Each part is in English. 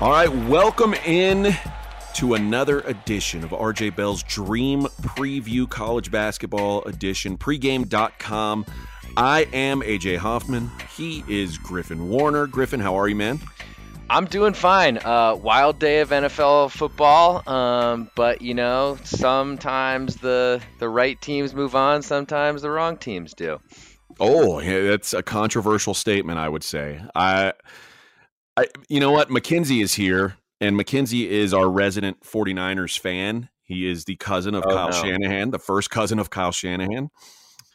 All right, welcome in to another edition of RJ Bell's Dream Preview College Basketball Edition, pregame.com. I am AJ Hoffman. He is Griffin Warner. Griffin, how are you, man? I'm doing fine. Uh, wild day of NFL football, um, but you know, sometimes the the right teams move on, sometimes the wrong teams do. Oh, yeah, that's a controversial statement, I would say. I I, you know what? Mackenzie is here, and Mackenzie is our resident 49ers fan. He is the cousin of oh, Kyle no. Shanahan, the first cousin of Kyle Shanahan.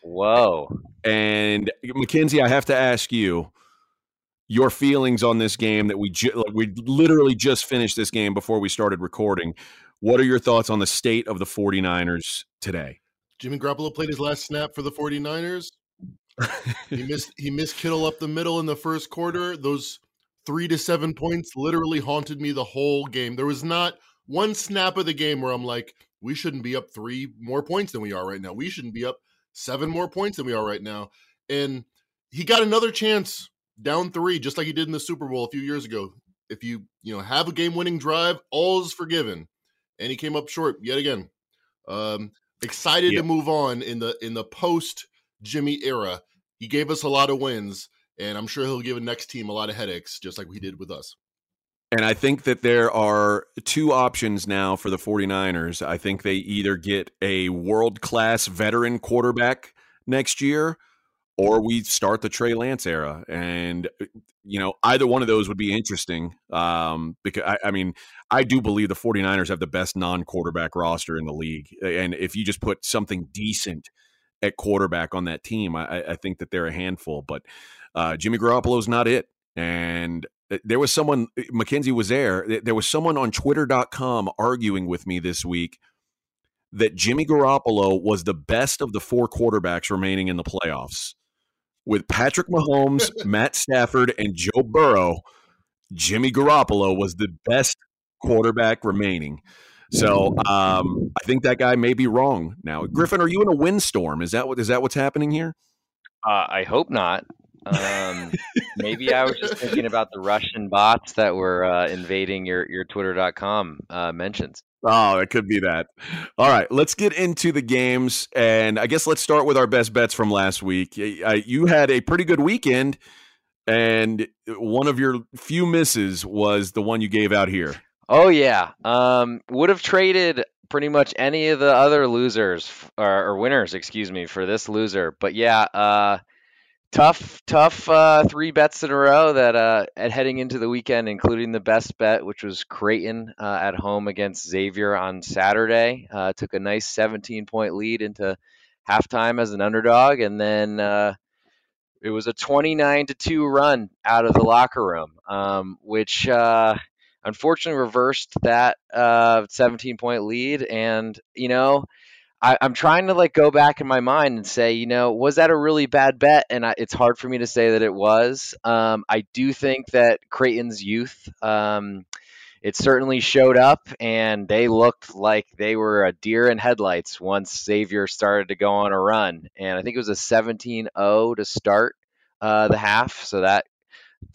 Whoa. And Mackenzie, I have to ask you your feelings on this game that we ju- we literally just finished this game before we started recording. What are your thoughts on the state of the 49ers today? Jimmy Garoppolo played his last snap for the 49ers. he missed he missed Kittle up the middle in the first quarter. Those three to seven points literally haunted me the whole game. There was not one snap of the game where I'm like, we shouldn't be up three more points than we are right now. We shouldn't be up seven more points than we are right now. And he got another chance down three, just like he did in the Super Bowl a few years ago. If you, you know, have a game winning drive, all is forgiven. And he came up short yet again. Um, excited yep. to move on in the in the post Jimmy era. He gave us a lot of wins and I'm sure he'll give a next team a lot of headaches, just like he did with us. And I think that there are two options now for the 49ers. I think they either get a world class veteran quarterback next year or we start the Trey Lance era. And, uh, you know, either one of those would be interesting. Um, because, I, I mean, I do believe the 49ers have the best non quarterback roster in the league. And if you just put something decent at quarterback on that team, I, I think that they're a handful. But, uh, Jimmy Garoppolo's not it. And there was someone, uh, Mackenzie was there. There was someone on twitter.com arguing with me this week that Jimmy Garoppolo was the best of the four quarterbacks remaining in the playoffs. With Patrick Mahomes, Matt Stafford, and Joe Burrow, Jimmy Garoppolo was the best quarterback remaining. So um, I think that guy may be wrong now. Griffin, are you in a windstorm? Is that what is that what's happening here? Uh, I hope not. Um, maybe I was just thinking about the Russian bots that were uh, invading your your Twitter.com uh, mentions. Oh, it could be that. All right, let's get into the games, and I guess let's start with our best bets from last week. You had a pretty good weekend, and one of your few misses was the one you gave out here. Oh yeah, um, would have traded pretty much any of the other losers or, or winners, excuse me, for this loser. But yeah, uh, tough, tough uh, three bets in a row that uh, at heading into the weekend, including the best bet, which was Creighton uh, at home against Xavier on Saturday. Uh, took a nice 17 point lead into halftime as an underdog, and then uh, it was a 29 to two run out of the locker room, um, which uh, unfortunately reversed that 17 point lead. And you know I, am trying to like go back in my mind and say, you know, was that a really bad bet? And I, it's hard for me to say that it was. Um, I do think that Creighton's youth, um, it certainly showed up, and they looked like they were a deer in headlights once Xavier started to go on a run. And I think it was a 17-0 to start uh, the half, so that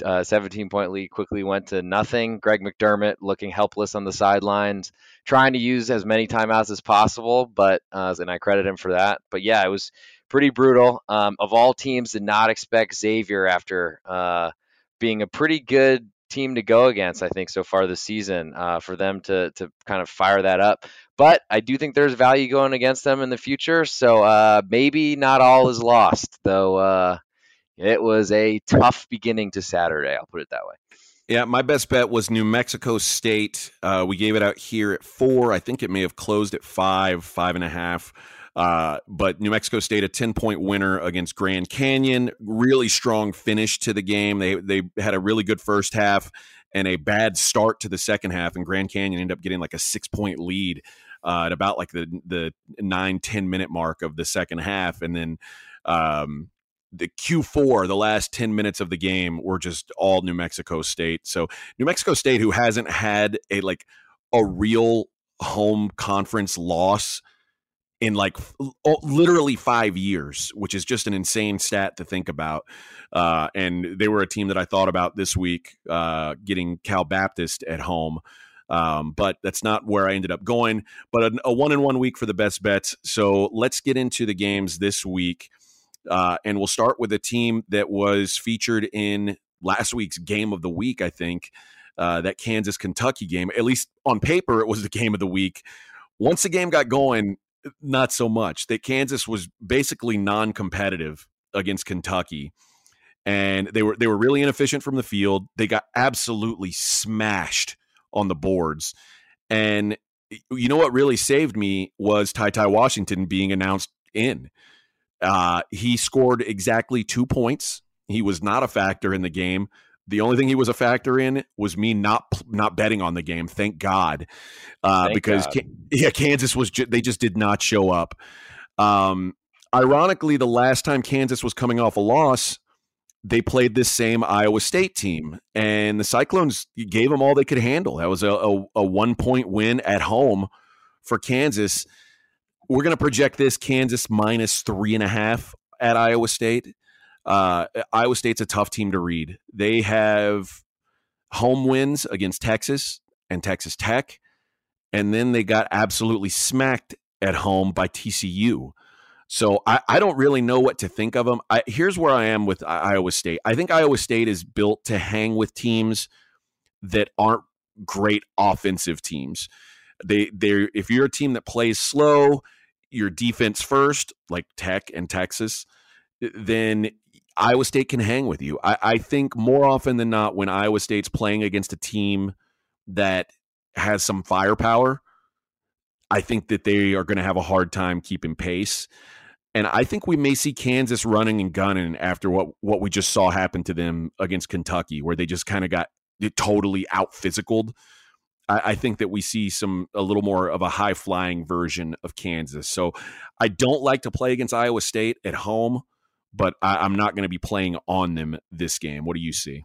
uh, 17 point lead quickly went to nothing. Greg McDermott looking helpless on the sidelines, trying to use as many timeouts as possible, but uh, and I credit him for that. But yeah, it was pretty brutal. Um, of all teams, did not expect Xavier after uh, being a pretty good team to go against. I think so far this season uh, for them to to kind of fire that up. But I do think there's value going against them in the future. So uh, maybe not all is lost, though uh, it was a tough beginning to Saturday. I'll put it that way. Yeah, my best bet was New Mexico State. Uh, we gave it out here at four. I think it may have closed at five, five and a half. Uh, but New Mexico State, a 10 point winner against Grand Canyon. Really strong finish to the game. They, they had a really good first half and a bad start to the second half. And Grand Canyon ended up getting like a six point lead uh, at about like the, the nine, 10 minute mark of the second half. And then, um, the Q4, the last 10 minutes of the game were just all New Mexico State. So New Mexico State, who hasn't had a like a real home conference loss in like literally five years, which is just an insane stat to think about. Uh, and they were a team that I thought about this week, uh, getting Cal Baptist at home. Um, but that's not where I ended up going. But a, a one in one week for the best bets. So let's get into the games this week. Uh, and we'll start with a team that was featured in last week's game of the week, I think. Uh, that Kansas Kentucky game, at least on paper, it was the game of the week. Once the game got going, not so much. That Kansas was basically non-competitive against Kentucky, and they were they were really inefficient from the field. They got absolutely smashed on the boards, and you know what really saved me was Ty Ty Washington being announced in. Uh, he scored exactly two points. He was not a factor in the game. The only thing he was a factor in was me not not betting on the game. Thank God, uh, Thank because God. yeah, Kansas was ju- they just did not show up. Um, ironically, the last time Kansas was coming off a loss, they played this same Iowa State team, and the Cyclones gave them all they could handle. That was a, a, a one point win at home for Kansas. We're going to project this Kansas minus three and a half at Iowa State. Uh, Iowa State's a tough team to read. They have home wins against Texas and Texas Tech, and then they got absolutely smacked at home by TCU. So I, I don't really know what to think of them. I, here's where I am with Iowa State. I think Iowa State is built to hang with teams that aren't great offensive teams. They they if you're a team that plays slow, your defense first, like Tech and Texas, eh, then Iowa State can hang with you. I, I think more often than not, when Iowa State's playing against a team that has some firepower, I think that they are going to have a hard time keeping pace. And I think we may see Kansas running and gunning after what, what we just saw happen to them against Kentucky, where they just kind of got eh, totally out physicaled. I, I think that we see some a little more of a high flying version of Kansas. So I don't like to play against Iowa State at home but I, am not going to be playing on them this game. What do you see?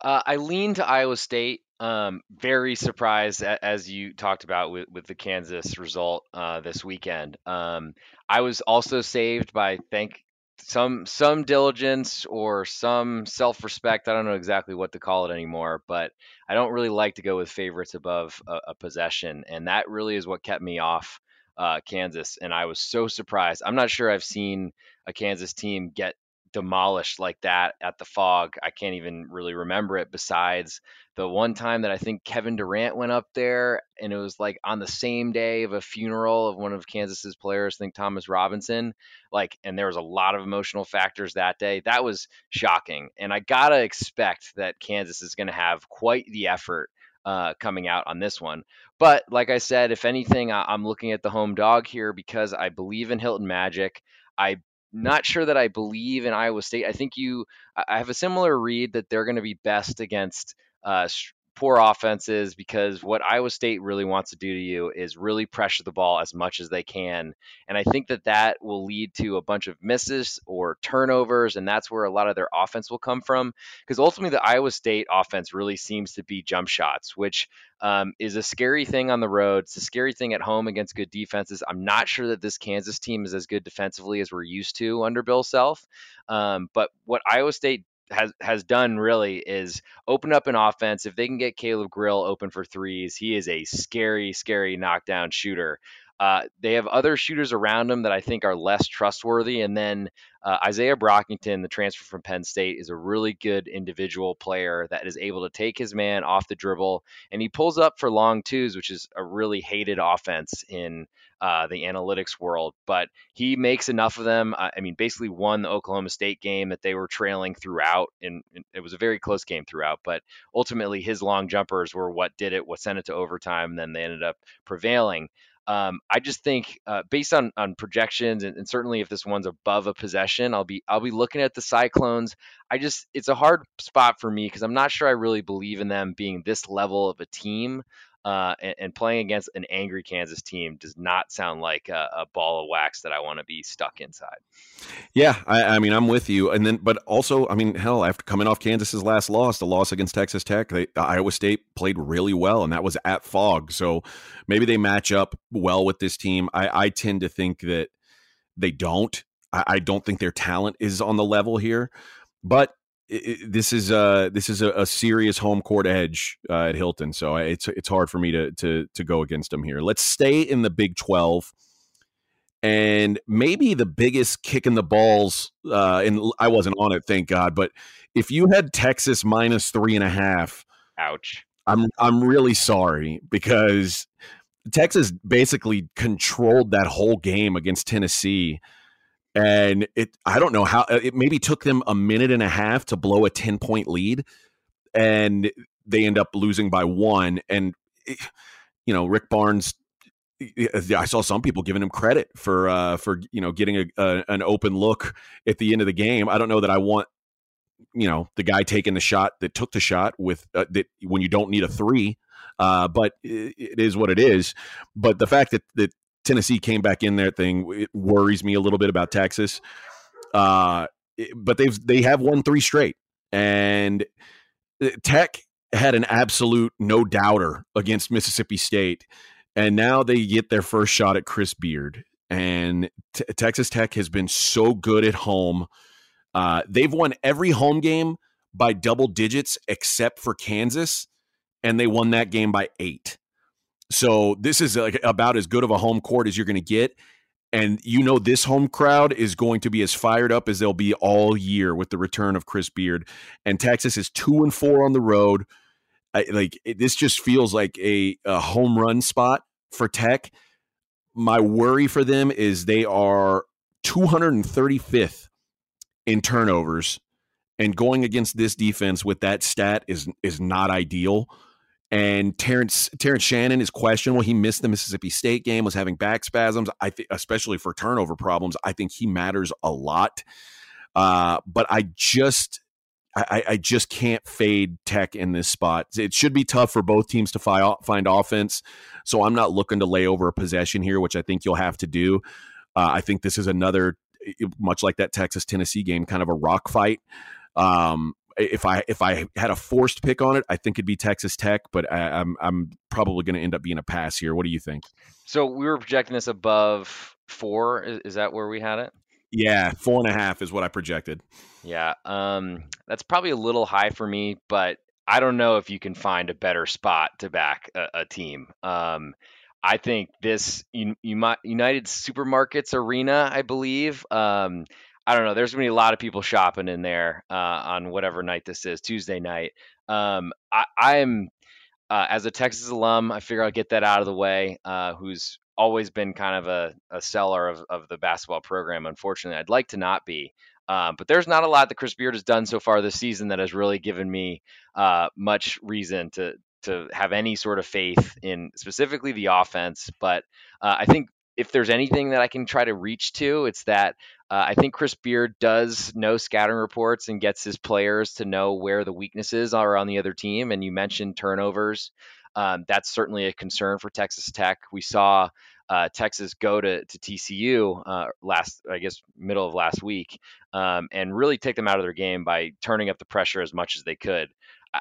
Uh, I lean to Iowa State. Um, very surprised as you talked about with, with the Kansas result uh, this weekend. Um, I was also saved by thank some some diligence or some self respect. I don't know exactly what to call it anymore, but I don't really like to go with favorites above a, a possession, and that really is what kept me off uh, Kansas. And I was so surprised. I'm not sure I've seen a Kansas team get demolished like that at the Phog. I can't even really remember it besides the one time that I think Kevin Durant went up there and it was like on the same day of a funeral of one of Kansas's players, I think Thomas Robinson. Like, and there was a lot of emotional factors that day. That was shocking. And I got to expect that Kansas is going to have quite the effort uh, coming out on this one. But like I said, if anything, I- I'm looking at the home dog here because I believe in Hilton Magic. I not sure that I believe in Iowa State. I think you, I have a similar read that they're going to be best against uh, poor offenses because what Iowa State really wants to do to you is really pressure the ball as much as they can. And I think that that will lead to a bunch of misses or turnovers. And that's where a lot of their offense will come from. Because ultimately, the Iowa State offense really seems to be jump shots, which um, is a scary thing on the road. It's a scary thing at home against good defenses. I'm not sure that this Kansas team is as good defensively as we're used to under Bill Self. Um, but what Iowa State has has done really is open up an offense. If they can get Caleb Grill open for threes, he is a scary, scary knockdown shooter. Uh, they have other shooters around him that I think are less trustworthy. And then uh, Isaiah Brockington, the transfer from Penn State, is a really good individual player that is able to take his man off the dribble. And he pulls up for long twos, which is a really hated offense in uh, the analytics world. But he makes enough of them. I mean, basically won the Oklahoma State game that they were trailing throughout. And it was a very close game throughout. But ultimately, his long jumpers were what did it, what sent it to overtime. And then they ended up prevailing. Um, I just think uh, based on on projections and, and, certainly if this one's above a possession, I'll be I'll be looking at the Cyclones. I just it's a hard spot for me because I'm not sure I really believe in them being this level of a team. Uh, and, and, playing against an angry Kansas team does not sound like a, a ball of wax that I want to be stuck inside. Yeah, I, I, mean, I'm with you. And then, but also, I mean, hell, after coming off Kansas's last loss, the loss against Texas Tech, they, Iowa State played really well, and that was at Phog, So maybe they match up well with this team. I, I tend to think that they don't. I, I don't think their talent is on the level here, but it, this is uh this is a, a, serious home court edge uh, at Hilton, so it's it's hard for me to to to go against them here. Let's stay in the Big Twelve, and maybe the biggest kick in the balls. Uh, and I wasn't on it, thank God. But if you had Texas minus three and a half, ouch. I'm I'm really sorry because Texas basically controlled that whole game against Tennessee and it i don't know how uh, it maybe took them a minute and a half to blow a 10 point lead and they end up losing by one and it, you know rick barnes I saw some people giving him credit for uh, for you know getting a, a, an open look at the end of the game. I don't know that I want you know the guy taking the shot that took the shot with uh, that when you don't need a three, uh, but it, it is what it is. But the fact that that Tennessee came back in there thing. It worries me a little bit about Texas. Uh, but they've they have won three straight, and uh, Tech had an absolute no doubter against Mississippi State, and now they get their first shot at Chris Beard. And t- Texas Tech has been so good at home. Uh, they've won every home game by double digits except for Kansas, and they won that game by eight. So this is like about as good of a home court as you're going to get. And you know this home crowd is going to be as fired up as they'll be all year with the return of Chris Beard. And Texas is two and four on the road. I, like it, this just feels like a, a home run spot for Tech. My worry for them is they are 235th in turnovers, and going against this defense with that stat is is not ideal. And Terrence Terrence Shannon is questionable. He missed the Mississippi State game, was having back spasms. I think, especially for turnover problems, I think he matters a lot. Uh, but I just I, I, just can't fade Tech in this spot. It should be tough for both teams to fi- find offense. So I'm not looking to lay over a possession here, which I think you'll have to do. Uh, I think this is another, much like that Texas Tennessee game, kind of a rock fight. Um, if I if I had a forced pick on it, I think it'd be Texas Tech, but I, am I'm, I'm probably going to end up being a pass here. What do you think? So we were projecting this above four. Is, is, that where we had it? Yeah, four and a half is what I projected. Yeah, um, that's probably a little high for me, but I don't know if you can find a better spot to back a, a team. Um, I think this you, you might, United Supermarkets Arena, I believe. Um, I don't know. There's gonna be a lot of people shopping in there uh, on whatever night this is, Tuesday night. Um, I, am uh, as a Texas alum, I figure I'll get that out of the way. Uh, who's always been kind of a, a seller of, of the basketball program. Unfortunately, I'd like to not be. Um, but there's not a lot that Chris Beard has done so far this season that has really given me uh, much reason to to have any sort of faith in specifically the offense. But uh, I think if there's anything that I can try to reach to, it's that uh, I think Chris Beard does know scouting reports and gets his players to know where the weaknesses are on the other team. And you mentioned turnovers. Um, that's certainly a concern for Texas Tech. We saw uh, Texas go to, to TCU uh, last, I guess, middle of last week, um, and really take them out of their game by turning up the pressure as much as they could.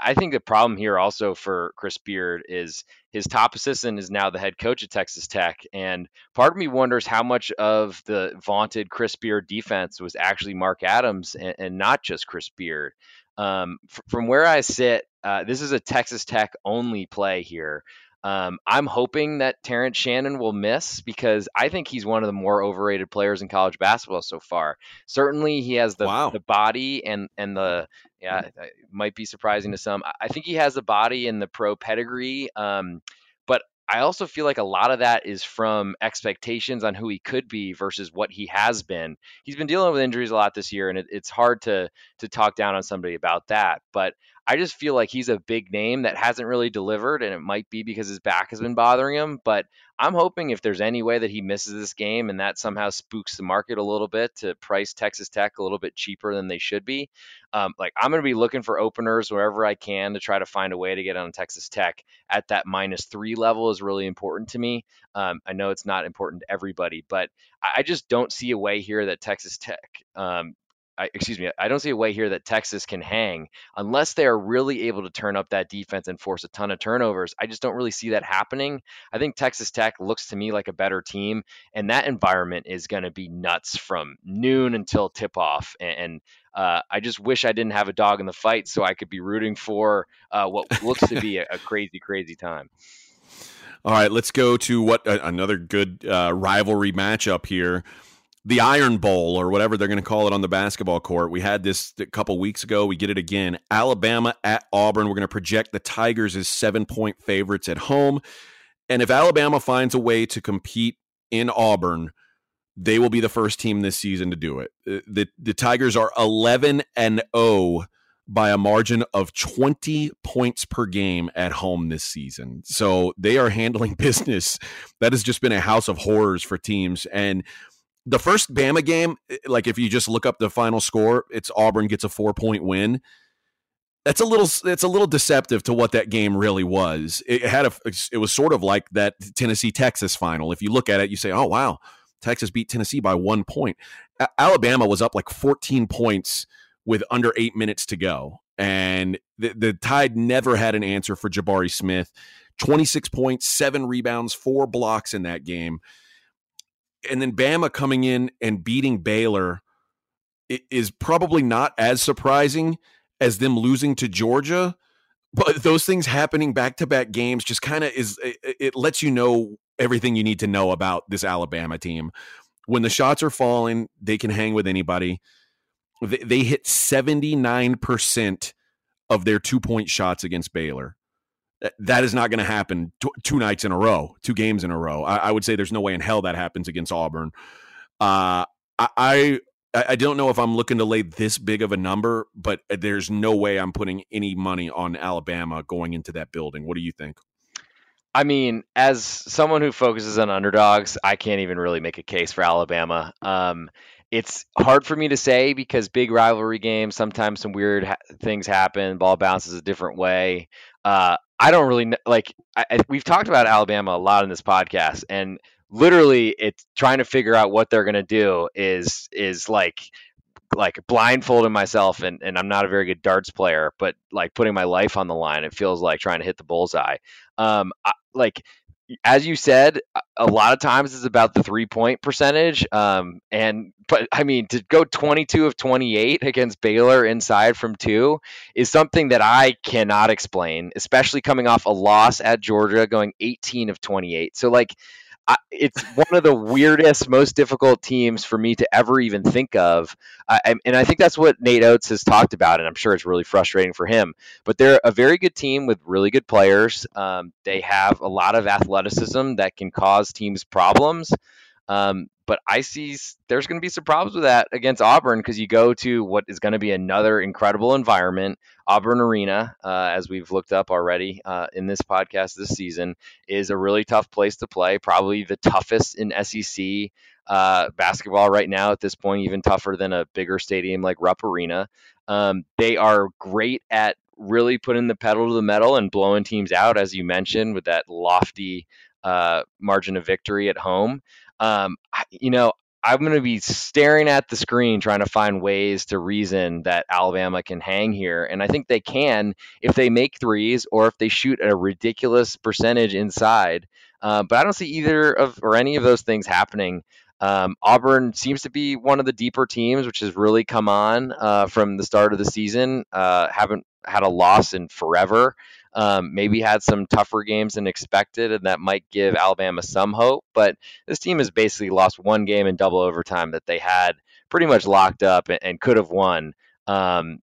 I think the problem here also for Chris Beard is his top assistant is now the head coach at Texas Tech. And part of me wonders how much of the vaunted Chris Beard defense was actually Mark Adams and, and not just Chris Beard. Um, f- from where I sit, uh, this is a Texas Tech only play here. Um, I'm hoping that Terrence Shannon will miss because I think he's one of the more overrated players in college basketball so far. Certainly, he has the wow. the body and and the yeah, it might be surprising to some. I think he has the body and the pro pedigree. Um, but I also feel like a lot of that is from expectations on who he could be versus what he has been. He's been dealing with injuries a lot this year, and it, it's hard to to talk down on somebody about that. But I just feel like he's a big name that hasn't really delivered, and it might be because his back has been bothering him. But I'm hoping if there's any way that he misses this game and that somehow spooks the market a little bit to price Texas Tech a little bit cheaper than they should be, um, like I'm going to be looking for openers wherever I can to try to find a way to get on Texas Tech at that minus three level is really important to me. Um, I know it's not important to everybody, but I just don't see a way here that Texas Tech um, I, excuse me, I don't see a way here that Texas can hang unless they are really able to turn up that defense and force a ton of turnovers. I just don't really see that happening. I think Texas Tech looks to me like a better team, and that environment is going to be nuts from noon until tip off. And, and uh, I just wish I didn't have a dog in the fight so I could be rooting for uh, what looks to be a, a, crazy, crazy time. All right, let's go to what uh, another good uh, rivalry matchup here the Iron Bowl or whatever they're going to call it on the basketball court. We had this a couple weeks ago. We get it again. Alabama at Auburn. We're going to project the Tigers as seven point favorites at home. And if Alabama finds a way to compete in Auburn, they will be the first team this season to do it. Uh, the the Tigers are 11 and 0 by a margin of 20 points per game at home this season. So they are handling business. That has just been a house of horrors for teams and the first Bama game, eh, like if you just look up the final score, it's Auburn gets a four point win. That's a little it's a little deceptive to what that game really was. It had a it was sort of like that Tennessee Texas final. If you look at it, you say, "Oh wow, Texas beat Tennessee by 1 point." A- Alabama was up like 14 points with under 8 minutes to go. And the, the Tide never had an answer for Jabari Smith. 26 points, 7 rebounds, 4 blocks in that game and then Bama coming in and beating Baylor is probably not as surprising as them losing to Georgia. But those things happening back to back games just kind of is it, it lets you know everything you need to know about this Alabama team. When the shots are falling, they can hang with anybody. They, they hit 79% of their two point shots against Baylor that is not going to happen two nights in a row, two games in a row. I, I, would say there's no way in hell that happens against Auburn. Uh, I, I I don't know if I'm looking to lay this big of a number, but there's no way I'm putting any money on Alabama going into that building. What do you think? I mean, as someone who focuses on underdogs, I can't even really make a case for Alabama. Um, it's hard for me to say because big rivalry games, sometimes some weird ha- things happen, ball bounces a different way. Uh, I don't really know, like. I, we've talked about Alabama a lot in this podcast, and literally, it's trying to figure out what they're going to do is is like like blindfolding myself and, and I'm not a very good darts player, but like putting my life on the line, it feels like trying to hit the bullseye. Um, I, like as you said, a lot of times it's about the three point percentage. Um, and but I mean to go 22 of 28 against Baylor inside from two is something that I cannot explain, especially coming off a loss at Georgia, going 18 of 28. So like I, it's one of the weirdest, most difficult teams for me to ever even think of. Uh, and I think that's what Nate Oats has talked about, and I'm sure it's really frustrating for him. But they're a very good team with really good players. Um, they have a lot of athleticism that can cause teams problems. Um, but I see there's going to be some problems with that against Auburn because you go to what is going to be another incredible environment. Auburn Arena, uh, as we've looked up already uh, in this podcast this season, is a really tough place to play. Probably the toughest in SEC uh, basketball right now at this point, even tougher than a bigger stadium like Rupp Arena. Um, they are great at really putting the pedal to the metal and blowing teams out, as you mentioned, with that lofty uh, margin of victory at home um, you know, I'm going to be staring at the screen trying to find ways to reason that Alabama can hang here. And I think they can if they make threes or if they shoot a ridiculous percentage inside. Uh, but I don't see either of or any of those things happening. Um, Auburn seems to be one of the deeper teams, which has really come on uh, from the start of the season. Uh, haven't had a loss in forever um, maybe had some tougher games than expected, and that might give Alabama some hope. But this team has basically lost one game in double overtime that they had pretty much locked up and, and could have won. Um,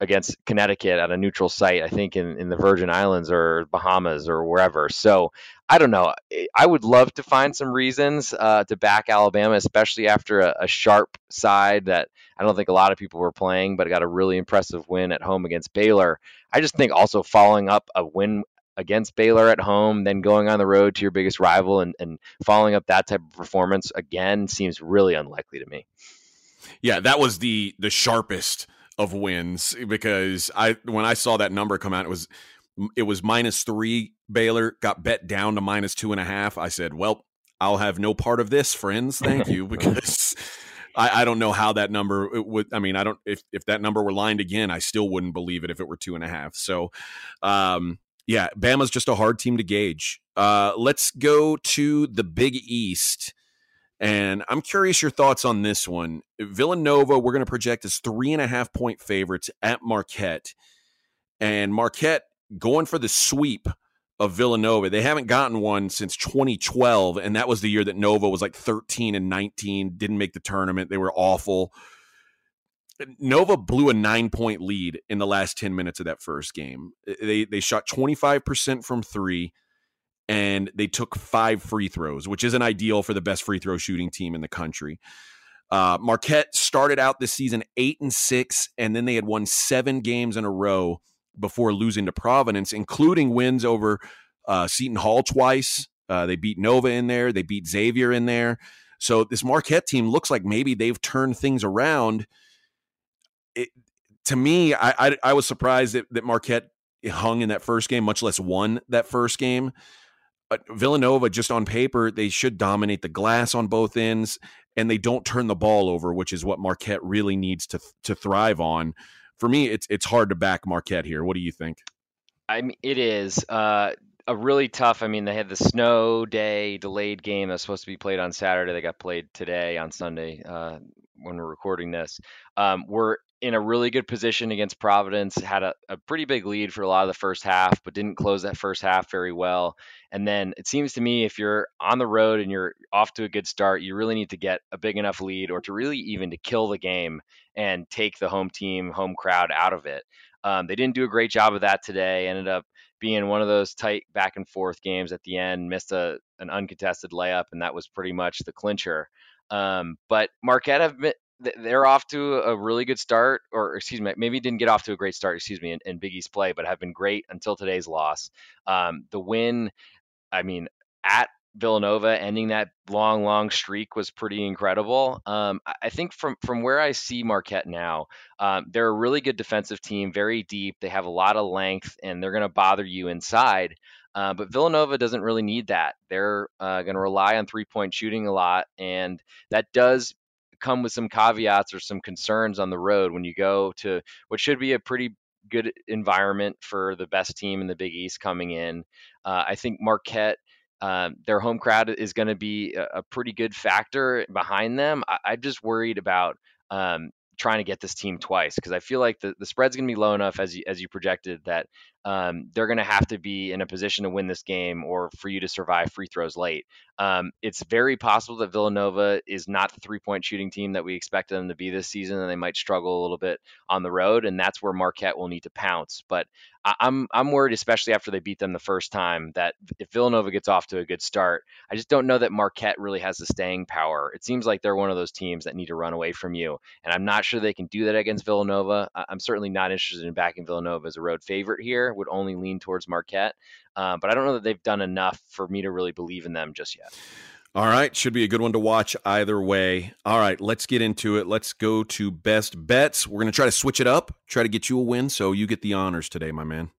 against Connecticut at a neutral site, I think in, in the Virgin Islands or Bahamas or wherever. So I don't know. I would love to find some reasons uh, to back Alabama, especially after a, a, sharp side that I don't think a lot of people were playing, but got a really impressive win at home against Baylor. I just think also following up a win against Baylor at home, then going on the road to your biggest rival and, and following up that type of performance again seems really unlikely to me. Yeah, that was the the sharpest of wins because I when I saw that number come out, it was it was minus three. Baylor got bet down to minus two and a half. I said, well, I'll have no part of this, friends. Thank you, because I, I, don't know how that number would. I mean, I don't. If if that number were lined again, I still wouldn't believe it if it were two and a half. So, um, yeah, Bama's just a hard team to gauge. Uh, let's go to the Big East. And I'm curious your thoughts on this one. Villanova, we're going to project as three and a half point favorites at Marquette. And Marquette going for the sweep of Villanova. They haven't gotten one since 2012. And that was the year that Nova was like 13 and 19, didn't make the tournament. They were awful. Nova blew a nine point lead in the last 10 minutes of that first game. They, they shot 25% from three and they took five free throws, which isn't ideal for the best free throw shooting team in the country. Uh, Marquette started out this season eight and six, and then they had won seven games in a row before losing to Providence, including wins over uh, Seton Hall twice. Uh, they beat Nova in there, they beat Xavier in there. So this Marquette team looks like maybe they've turned things around. It, to me, I, I, I was surprised that, that Marquette hung in that first game, much less won that first game. Villanova, just on paper, they should dominate the glass on both ends, and they don't turn the ball over, which is what Marquette really needs to to thrive on. For me, it's it's hard to back Marquette here. What do you think? I mean, it is uh, a really tough. I mean, they had the snow day delayed game that's supposed to be played on Saturday. They got played today on Sunday uh, when we're recording this. Um, we're in a really good position against Providence, had a, a, pretty big lead for a lot of the first half, but didn't close that first half very well. And then it seems to me if you're on the road and you're off to a good start, you really need to get a big enough lead or to really even to kill the game and take the home team, home crowd out of it. Um, they didn't do a great job of that today. Ended up being one of those tight back and forth games at the end, missed a, an uncontested layup, and that was pretty much the clincher. Um, but Marquette have been, they're off to a really good start, or excuse me, maybe didn't get off to a great start, excuse me, in, in Big East play, but have been great until today's loss. Um, the win, I mean, at Villanova, ending that long, long streak was pretty incredible. Um, I think from from where I see Marquette now, um, they're a really good defensive team, very deep. They have a lot of length, and they're going to bother you inside. Uh, but Villanova doesn't really need that. They're uh, going to rely on three point shooting a lot, and that does come with some caveats or some concerns on the road when you go to what should be a pretty good environment for the best team in the Big East coming in. Uh, I think Marquette. Um, their home crowd is going to be a, a, pretty good factor behind them. I, am just worried about um, trying to get this team twice because I feel like the, the spread's going to be low enough as you, as you projected that um, they're going to have to be in a position to win this game or for you to survive free throws late. Um, it's very possible that Villanova is not the three point shooting team that we expected them to be this season, and they might struggle a little bit on the road, and that's where Marquette will need to pounce. But I'm I'm worried, especially after they beat them the first time, that if Villanova gets off to a good start, I just don't know that Marquette really has the staying power. It seems like they're one of those teams that need to run away from you, and I'm not sure they can do that against Villanova. I'm certainly not interested in backing Villanova as a road favorite here. Would only lean towards Marquette, uh, but I don't know that they've done enough for me to really believe in them just yet. All right, should be a good one to watch either way. All right, let's get into it. Let's go to best bets. We're going to try to switch it up, try to get you a win, so you get the honors today, my man.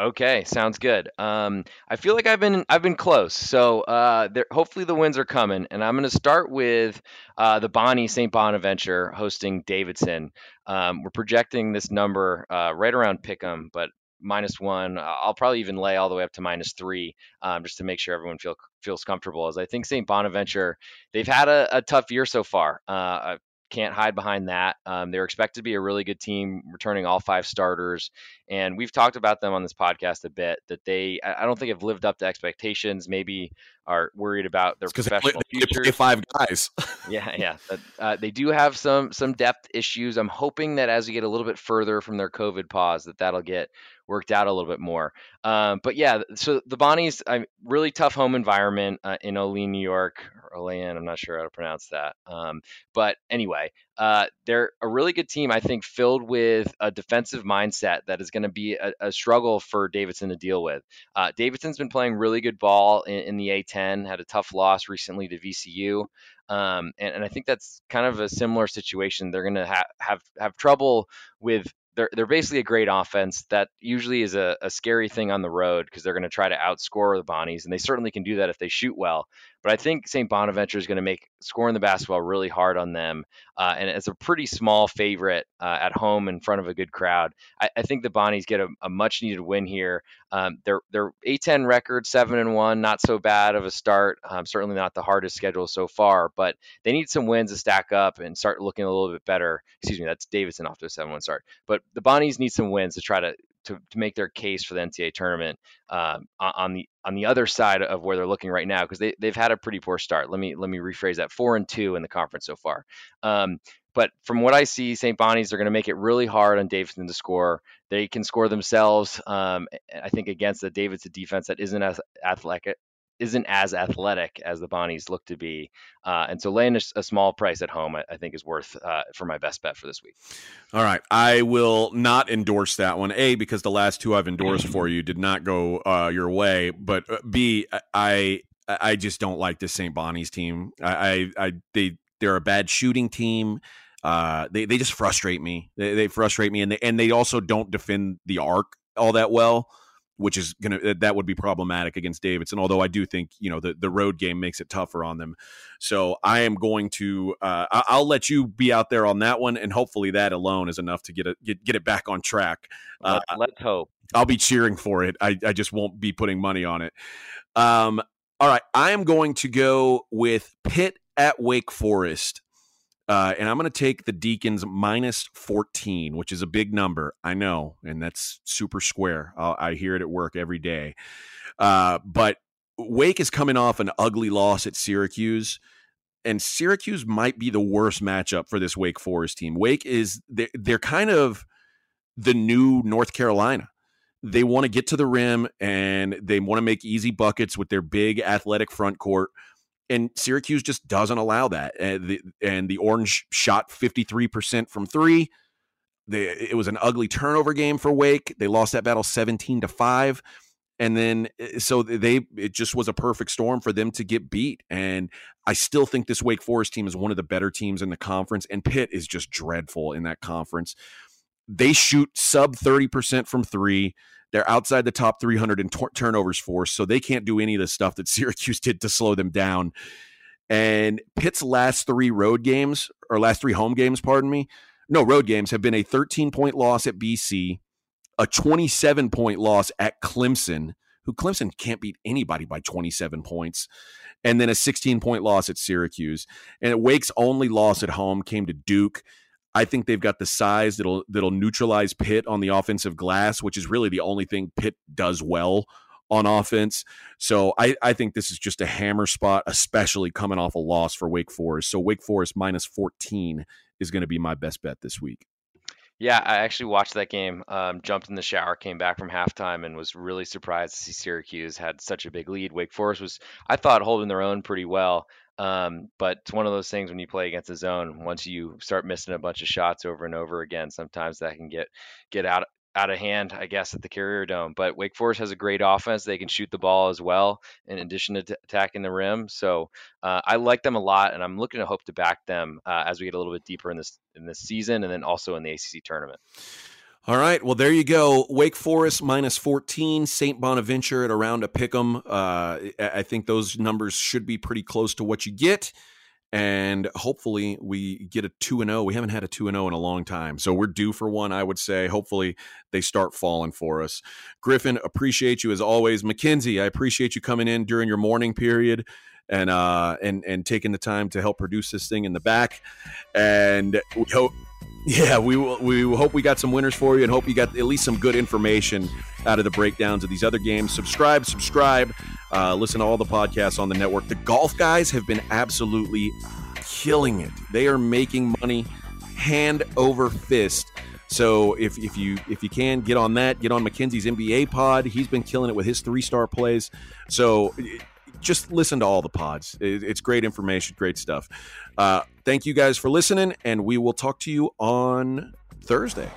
Okay, sounds good. Um, I feel like I've been I've been close, so uh, there, hopefully the wins are coming. And I'm going to start with uh, the Bonnie St. Bonaventure hosting Davidson. Um, we're projecting this number uh, right around Pick'em, but minus one. I'll probably even lay all the way up to minus three, um, just to make sure everyone feel feels comfortable. As I think St. Bonaventure, they've had a, a tough year so far. Uh, can't hide behind that. Um, they're expected to be a really good team, returning all five starters. And we've talked about them on this podcast a bit that they, I don't think have lived up to expectations. Maybe are worried about their professional they, future. They five guys. yeah, yeah. But, uh, they do have some some depth issues. I'm hoping that as we get a little bit further from their COVID pause, that that'll get worked out a little bit more. Um, but yeah, so the Bonnies, really tough home environment uh, in Olean, New York, Olean, I'm not sure how to pronounce that. Um, but anyway, uh, they're a really good team, I think, filled with a defensive mindset that is going to be a, a, struggle for Davidson to deal with. Uh, Davidson's been playing really good ball in, in, the A10, had a tough loss recently to VCU. Um, and, and, I think that's kind of a similar situation. They're going to ha- have have trouble with they're they're basically a great offense that usually is a, a scary thing on the road because they're going to try to outscore the Bonnies, and they certainly can do that if they shoot well. But I think St. Bonaventure is going to make scoring the basketball really hard on them, uh, and it's a pretty small favorite uh, at home in front of a good crowd. I, I think the Bonnies get a, a much needed win here. Um, their A10 record seven and one, not so bad of a start. Um, certainly not the hardest schedule so far, but they need some wins to stack up and start looking a little bit better. Excuse me, that's Davidson off to a seven one start, but the Bonnies need some wins to try to to, to make their case for the NCAA tournament um, on the on the other side of where they're looking right now because they they've had a pretty poor start. Let me let me rephrase that: four and two in the conference so far. Um, but from what I see, St. Bonnie's are going to make it really hard on Davidson to score. They can score themselves. Um, I think against the Davidson defense that isn't as athletic isn't as athletic as the Bonnies look to be. Uh, and so laying a, a, small price at home, I, I think, is worth uh, for my best bet for this week. All right. I will not endorse that one. A, because the last two I've endorsed for you did not go uh, your way. But uh, B, I I just don't like this St. Bonnie's team. I, I, I they they're a bad shooting team. Uh, they they just frustrate me. They, they frustrate me, and they and they also don't defend the arc all that well which is going to that would be problematic against Davidson. Although I do think you know the the road game makes it tougher on them. So I am going to uh, I'll let you be out there on that one, and hopefully that alone is enough to get it get, get it back on track. Uh, let's hope. I'll be cheering for it. I, I just won't be putting money on it. Um, all right, I am going to go with Pitt at Wake Forest. Uh, and I'm going to take the Deacons minus 14, which is a big number. I know, and that's super square. I'll, i hear it at work every day. Uh, but Wake is coming off an ugly loss at Syracuse, and Syracuse might be the worst matchup for this Wake Forest team. Wake is they're, they're kind of the new North Carolina. They want to get to the rim and they want to make easy buckets with their big athletic front court and Syracuse just doesn't allow that. And the, and the Orange shot 53% from three. They, it was an ugly turnover game for Wake. They lost that battle 17 to 5. And then eh, so they it just was a perfect storm for them to get beat. And I still think this Wake Forest team is one of the better teams in the conference and Pitt is just dreadful in that conference. They shoot sub 30% from 3. They're outside the top 300 in t- turnovers force, so they can't do any of the stuff that Syracuse did to slow them down. And Pitt's last three road games, or last three home games, pardon me, no, road games have been a 13 point loss at BC, a 27 point loss at Clemson, who Clemson can't beat anybody by 27 points, and then a 16 point loss at Syracuse. And Wake's only loss at home came to Duke. I think they've got the size that'll that'll neutralize Pitt on the offensive glass, which is really the only thing Pitt does well on offense. So I, I think this is just a hammer spot, especially coming off a loss for Wake Forest. So Wake Forest minus 14 is going to be my best bet this week. Yeah, I actually watched that game. Um, jumped in the shower, came back from halftime, and was really surprised to see Syracuse had such a big lead. Wake Forest was, I thought, holding their own pretty well. Um, but it's one of those things when you play against the zone. Once you start missing a bunch of shots over and over again, sometimes that can get get out out of hand, I guess, at the Carrier Dome. But Wake Forest has a great offense; they can shoot the ball as well, in addition to t- attacking the rim. So uh, I like them a lot, and I'm looking to hope to back them uh, as we get a little bit deeper in this in this season, and then also in the ACC tournament. All right. Well, there you go. Wake Forest minus 14, St. Bonaventure at around a pick 'em. Uh, I think those numbers should be pretty close to what you get. And hopefully we get a 2 and 0. We haven't had a 2 and 0 in a long time. So we're due for one, I would say. Hopefully they start falling for us. Griffin, appreciate you as always. Mackenzie, I appreciate you coming in during your morning period and uh, and and taking the time to help produce this thing in the back. And we hope, yeah, we will, we hope we got some winners for you, and hope you got at least some good information out of the breakdowns of these other games. Subscribe, subscribe. Uh, listen to all the podcasts on the network. The golf guys have been absolutely killing it. They are making money hand over fist. So if, if you if you can get on that, get on Mackenzie's NBA pod. He's been killing it with his three star plays. So just listen to all the pods. It's great information, great stuff. Uh, thank you guys for listening, and we will talk to you on Thursday.